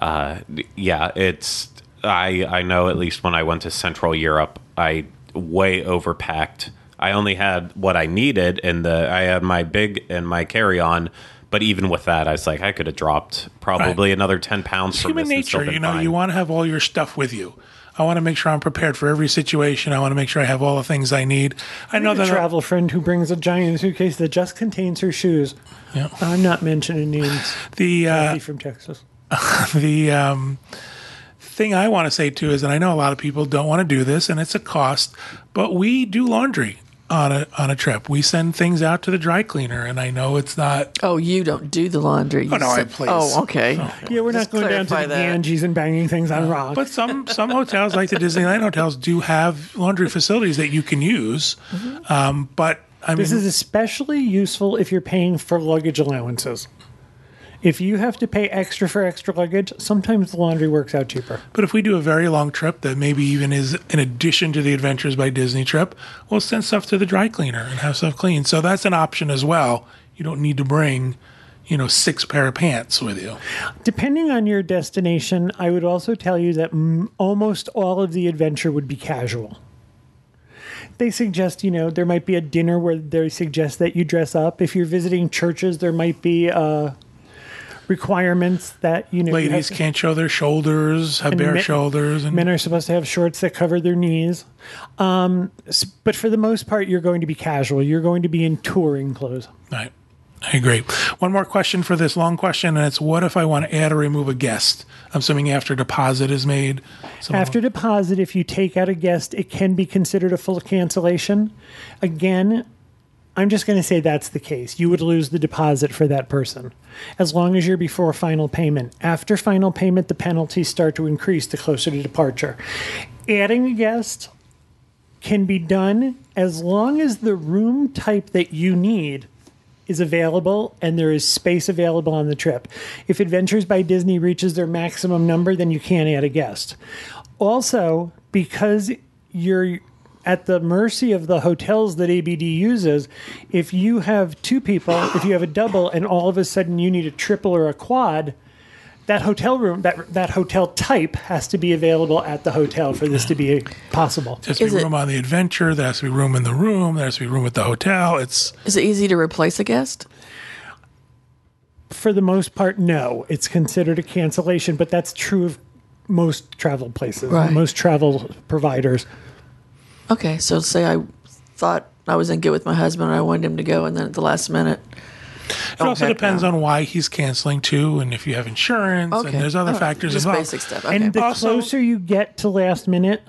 uh, yeah, it's I I know at least when I went to Central Europe, I way overpacked. I only had what I needed, and the I had my big and my carry on. But even with that, I was like, I could have dropped probably another ten pounds from Human nature, you know, fine. you want to have all your stuff with you. I want to make sure I'm prepared for every situation. I want to make sure I have all the things I need. I know a that travel friend who brings a giant suitcase that just contains her shoes. Yeah. I'm not mentioning names. the uh, from Texas. the um, thing I want to say too is that I know a lot of people don't want to do this, and it's a cost. But we do laundry on a on a trip. We send things out to the dry cleaner, and I know it's not. Oh, you don't do the laundry. You Oh, no, I said- place. Oh, okay. Yeah, we're Just not going down to the that. Ganges and banging things on rocks. But some some hotels, like the Disneyland hotels, do have laundry facilities that you can use. Um, but I mean, This is especially useful if you're paying for luggage allowances. If you have to pay extra for extra luggage, sometimes the laundry works out cheaper. But if we do a very long trip that maybe even is in addition to the Adventures by Disney trip, we'll send stuff to the dry cleaner and have stuff cleaned. So that's an option as well. You don't need to bring, you know, six pair of pants with you. Depending on your destination, I would also tell you that m- almost all of the adventure would be casual. They suggest, you know, there might be a dinner where they suggest that you dress up. If you're visiting churches, there might be uh, requirements that, you know, you Ladies have- can't show their shoulders, have bare men- shoulders, and men are supposed to have shorts that cover their knees. Um, but for the most part, you're going to be casual. You're going to be in touring clothes. Right. I agree. One more question for this long question, and it's what if I want to add or remove a guest? I'm assuming after deposit is made. Someone- After deposit, if you take out a guest, it can be considered a full cancellation. Again, I'm just going to say that's the case. You would lose the deposit for that person as long as you're before final payment. After final payment, the penalties start to increase the closer to departure. Adding a guest can be done as long as the room type that you need is available and there is space available on the trip. If Adventures by Disney reaches their maximum number, then you can't add a guest. Also, because you're at the mercy of the hotels that ABD uses, if you have two people, if you have a double, and all of a sudden you need a triple or a quad, that hotel room, that that hotel type has to be available at the hotel for this to be possible. There has to Is be it- room on the adventure. There has to be room in the room. There has to be room at the hotel. It's Is it easy to replace a guest? For the most part, no. It's considered a cancellation, but that's true of most travel places, Right. most travel providers. Okay, so say I thought I was in good with my husband and I wanted him to go, and then at the last minute, it oh, also depends no. on why he's canceling too, and if you have insurance, okay, and there's other All right, factors just involved. basic stuff. Okay. And the Also- closer you get to last minute,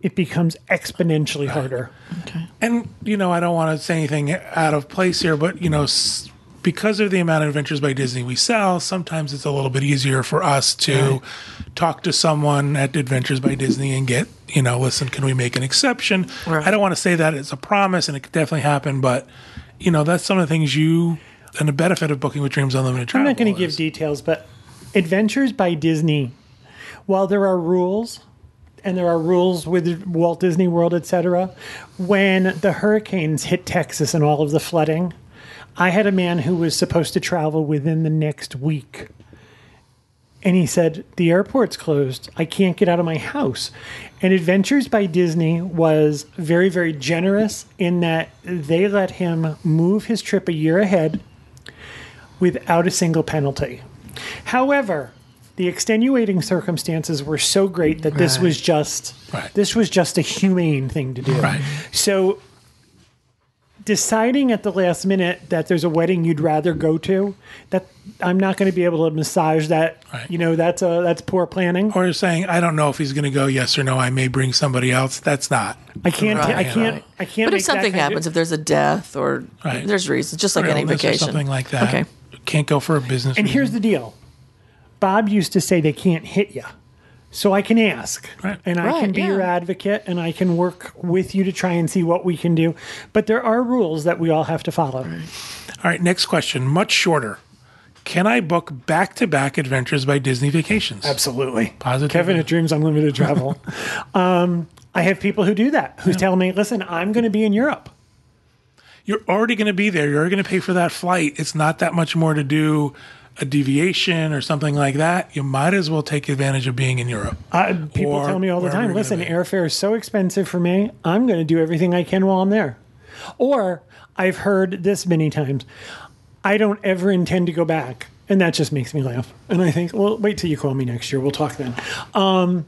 it becomes exponentially harder. Okay. And you know, I don't want to say anything out of place here, but you know, s- because of the amount of Adventures by Disney we sell, sometimes it's a little bit easier for us to talk to someone at Adventures by Disney and get, you know, listen, can we make an exception? Right. I don't want to say that it's a promise, and it could definitely happen, but you know, that's some of the things you and the benefit of booking with Dreams Unlimited I'm not going to give details, but Adventures by Disney, while there are rules, and there are rules with Walt Disney World, etc., when the hurricanes hit Texas and all of the flooding, I had a man who was supposed to travel within the next week. And he said, The airport's closed. I can't get out of my house. And Adventures by Disney was very, very generous in that they let him move his trip a year ahead without a single penalty. However, the extenuating circumstances were so great that this Right. was just Right. this was just a humane thing to do. Right. So deciding at the last minute that there's a wedding you'd rather go to, that I'm not going to be able to massage that. Right. You know, that's a that's poor planning. Or saying, I don't know if he's going to go, yes or no. I may bring somebody else. That's not. I can't. I can't. right. I can't. but make if that something kind of- happens, if there's a death or Right. there's reasons, just like Or any illness or vacation, something like that. Okay. Can't go for a business. And reason. here's the deal. Bob used to say they can't hit you. So I can ask Right. and I Right, can be your advocate and I can work with you to try and see what we can do. But there are rules that we all have to follow. All right, next question, much shorter. Can I book back to back adventures by Disney vacations? Absolutely. Positive. Kevin at Dreams Unlimited Travel. um, I have people who do that, who tell me, listen, I'm going to be in Europe. You're already going to be there. You're going to pay for that flight. It's not that much more to do a deviation or something like that. You might as well take advantage of being in Europe. Uh, people tell me all the time, listen, airfare is so expensive for me. I'm going to do everything I can while I'm there. Or I've heard this many times. I don't ever intend to go back. And that just makes me laugh. And I think, well, wait till you call me next year. We'll talk then. Um,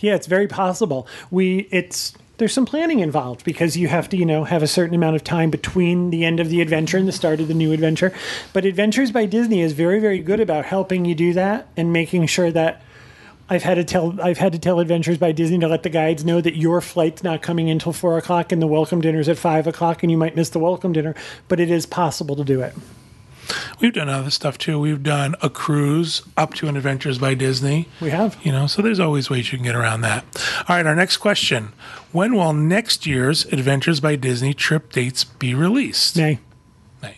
yeah, it's very possible. We, it's, there's some planning involved because you have to, you know, have a certain amount of time between the end of the adventure and the start of the new adventure. But Adventures by Disney is very, very good about helping you do that and making sure that I've had to tell I've had to tell Adventures by Disney to let the guides know that your flight's not coming until four o'clock and the welcome dinner's at five o'clock and you might miss the welcome dinner, but it is possible to do it. We've done other stuff too. We've done a cruise up to an Adventures by Disney. We have. You know, so there's always ways you can get around that. All right, our next question. When will next year's Adventures by Disney trip dates be released? Nay. Right.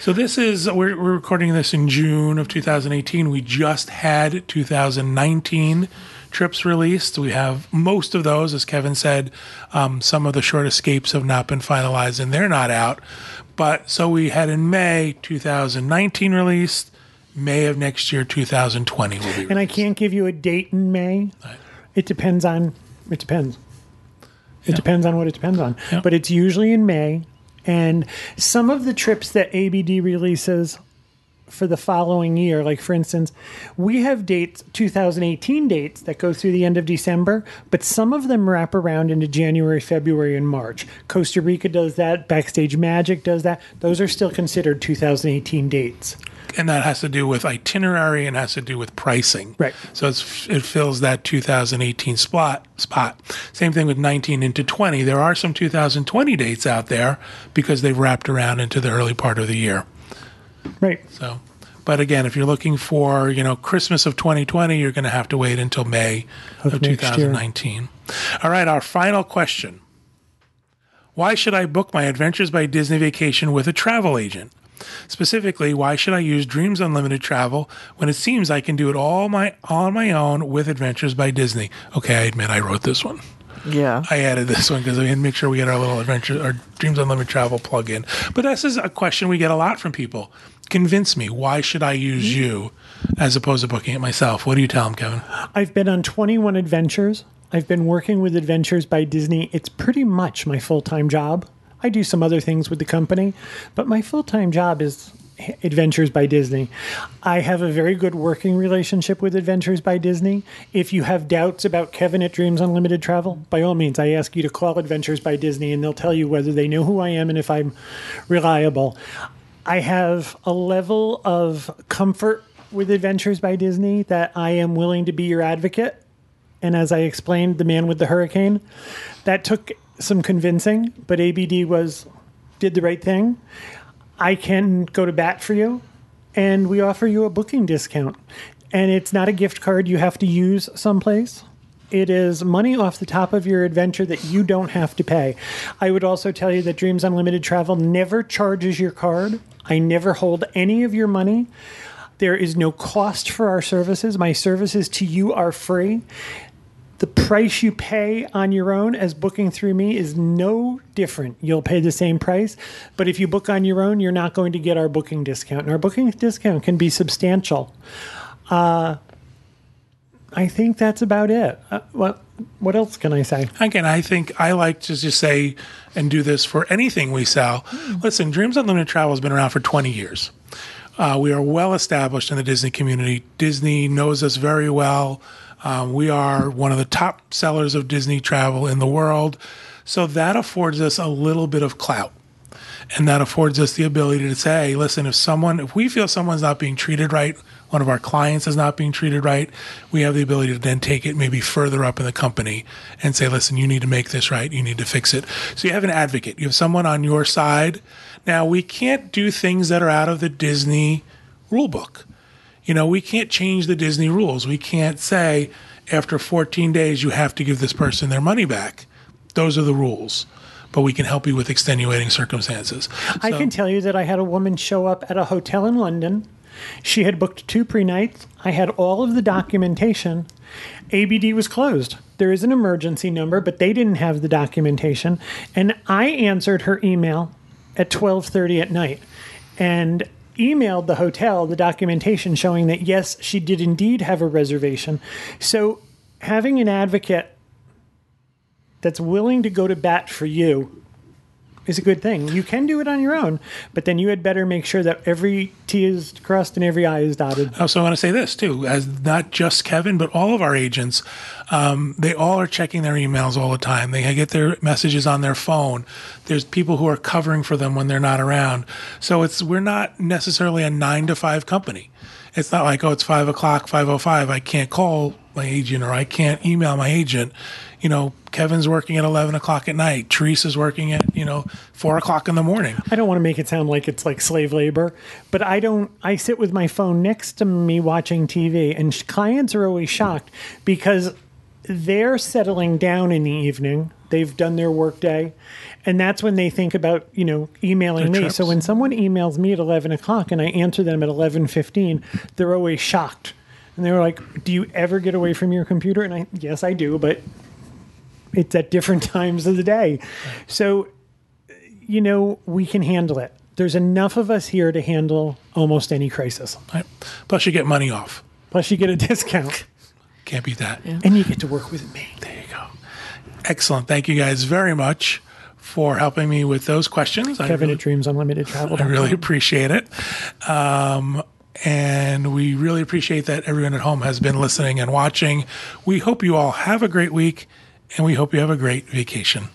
So this is we're, we're recording this in June of 2018. We just had 2019 trips released. We have most of those, as Kevin said. Um, some of the short escapes have not been finalized and they're not out. But so we had in May 2019 released, May of next year 2020 will be. And I can't give you a date in May. It depends on. It depends. It depends on what it depends on. Yeah. But it's usually in May. And some of the trips that ABD releases for the following year, like for instance, we have dates, 2018 dates that go through the end of December, but some of them wrap around into January, February, and March. Costa Rica does that. Backstage Magic does that. Those are still considered 2018 dates. and that has to do with itinerary and has to do with pricing. Right. So it's, it fills that 2018 spot. Spot. Same thing with 19 into 20. There are some 2020 dates out there because they've wrapped around into the early part of the year. Right. So, but again, if you're looking for you know Christmas of 2020, you're going to have to wait until May of, Of next year. 2019. All right, our final question: Why should I book my Adventures by Disney vacation with a travel agent? Specifically, why should I use Dreams Unlimited Travel when it seems I can do it all my on my own with Adventures by Disney? Okay, I admit I wrote this one. Yeah. I added this one because we had to make sure we get our little adventure, our Dreams Unlimited travel plug in. But this is a question we get a lot from people. Convince me, why should I use mm-hmm. you as opposed to booking it myself? What do you tell them, Kevin? I've been on 21 adventures. I've been working with Adventures by Disney. It's pretty much my full time job. I do some other things with the company, but my full time job is Adventures by Disney. I have a very good working relationship with Adventures by Disney. If you have doubts about Kevin at Dreams Unlimited Travel, by all means, I ask you to call Adventures by Disney and they'll tell you whether they know who I am and if I'm reliable. I have a level of comfort with Adventures by Disney that I am willing to be your advocate. And as I explained, the man with the hurricane, that took some convincing, but ABD was did the right thing. I can go to bat for you, and we offer you a booking discount. And it's not a gift card you have to use someplace. It is money off the top of your adventure that you don't have to pay. I would also tell you that Dreams Unlimited Travel never charges your card. I never hold any of your money. There is no cost for our services. My services to you are free. The price you pay on your own as booking through me is no different. You'll pay the same price, but if you book on your own, you're not going to get our booking discount. And our booking discount can be substantial. Uh, I think that's about it. Uh, what what else can I say? Again, I think I like to just say and do this for anything we sell. Listen, Dreams Unlimited Travel has been around for 20 years. Uh, we are well established in the Disney community. Disney knows us very well. Um, we are one of the top sellers of Disney travel in the world. So that affords us a little bit of clout. And that affords us the ability to say, hey, listen, if someone, if we feel someone's not being treated right, one of our clients is not being treated right, we have the ability to then take it maybe further up in the company and say, listen, you need to make this right. You need to fix it. So you have an advocate. You have someone on your side. Now, we can't do things that are out of the Disney rule book. You know, we can't change the Disney rules. We can't say after 14 days you have to give this person their money back. Those are the rules. But we can help you with extenuating circumstances. I So- can tell you that I had a woman show up at a hotel in London. She had booked two pre nights. I had all of the documentation. ABD was closed. There is an emergency number, but they didn't have the documentation. And I answered her email at 12:30 at night and emailed the hotel the documentation showing that yes, she did indeed have a reservation. So having an advocate that's willing to go to bat for you is a good thing. You can do it on your own, but then you had better make sure that every T is crossed and every I is dotted. Also, I want to say this too, as not just Kevin, but all of our agents, um, they all are checking their emails all the time. They get their messages on their phone. There's people who are covering for them when they're not around. So it's we're not necessarily a nine to five company. It's not like oh, it's five o'clock, five o five. I can't call my agent or I can't email my agent. You know, Kevin's working at eleven o'clock at night. Teresa's working at you know four o'clock in the morning. I don't want to make it sound like it's like slave labor, but I don't. I sit with my phone next to me watching TV, and clients are always shocked because they're settling down in the evening. They've done their workday, and that's when they think about you know emailing me. So when someone emails me at eleven o'clock and I answer them at eleven fifteen, they're always shocked, and they're like, "Do you ever get away from your computer?" And I, yes, I do, but it's at different times of the day. So you know, we can handle it. there's enough of us here to handle almost any crisis. Right? Plus, you get money off. Plus, you get a discount, Can't beat that. and you get to work with me. There you go. Excellent. Thank you guys very much for helping me with those questions. I Kevin really- at Dreams Unlimited Travel. I really appreciate it. Um, and we really appreciate that everyone at home has been listening and watching. We hope you all have a great week and we hope you have a great vacation.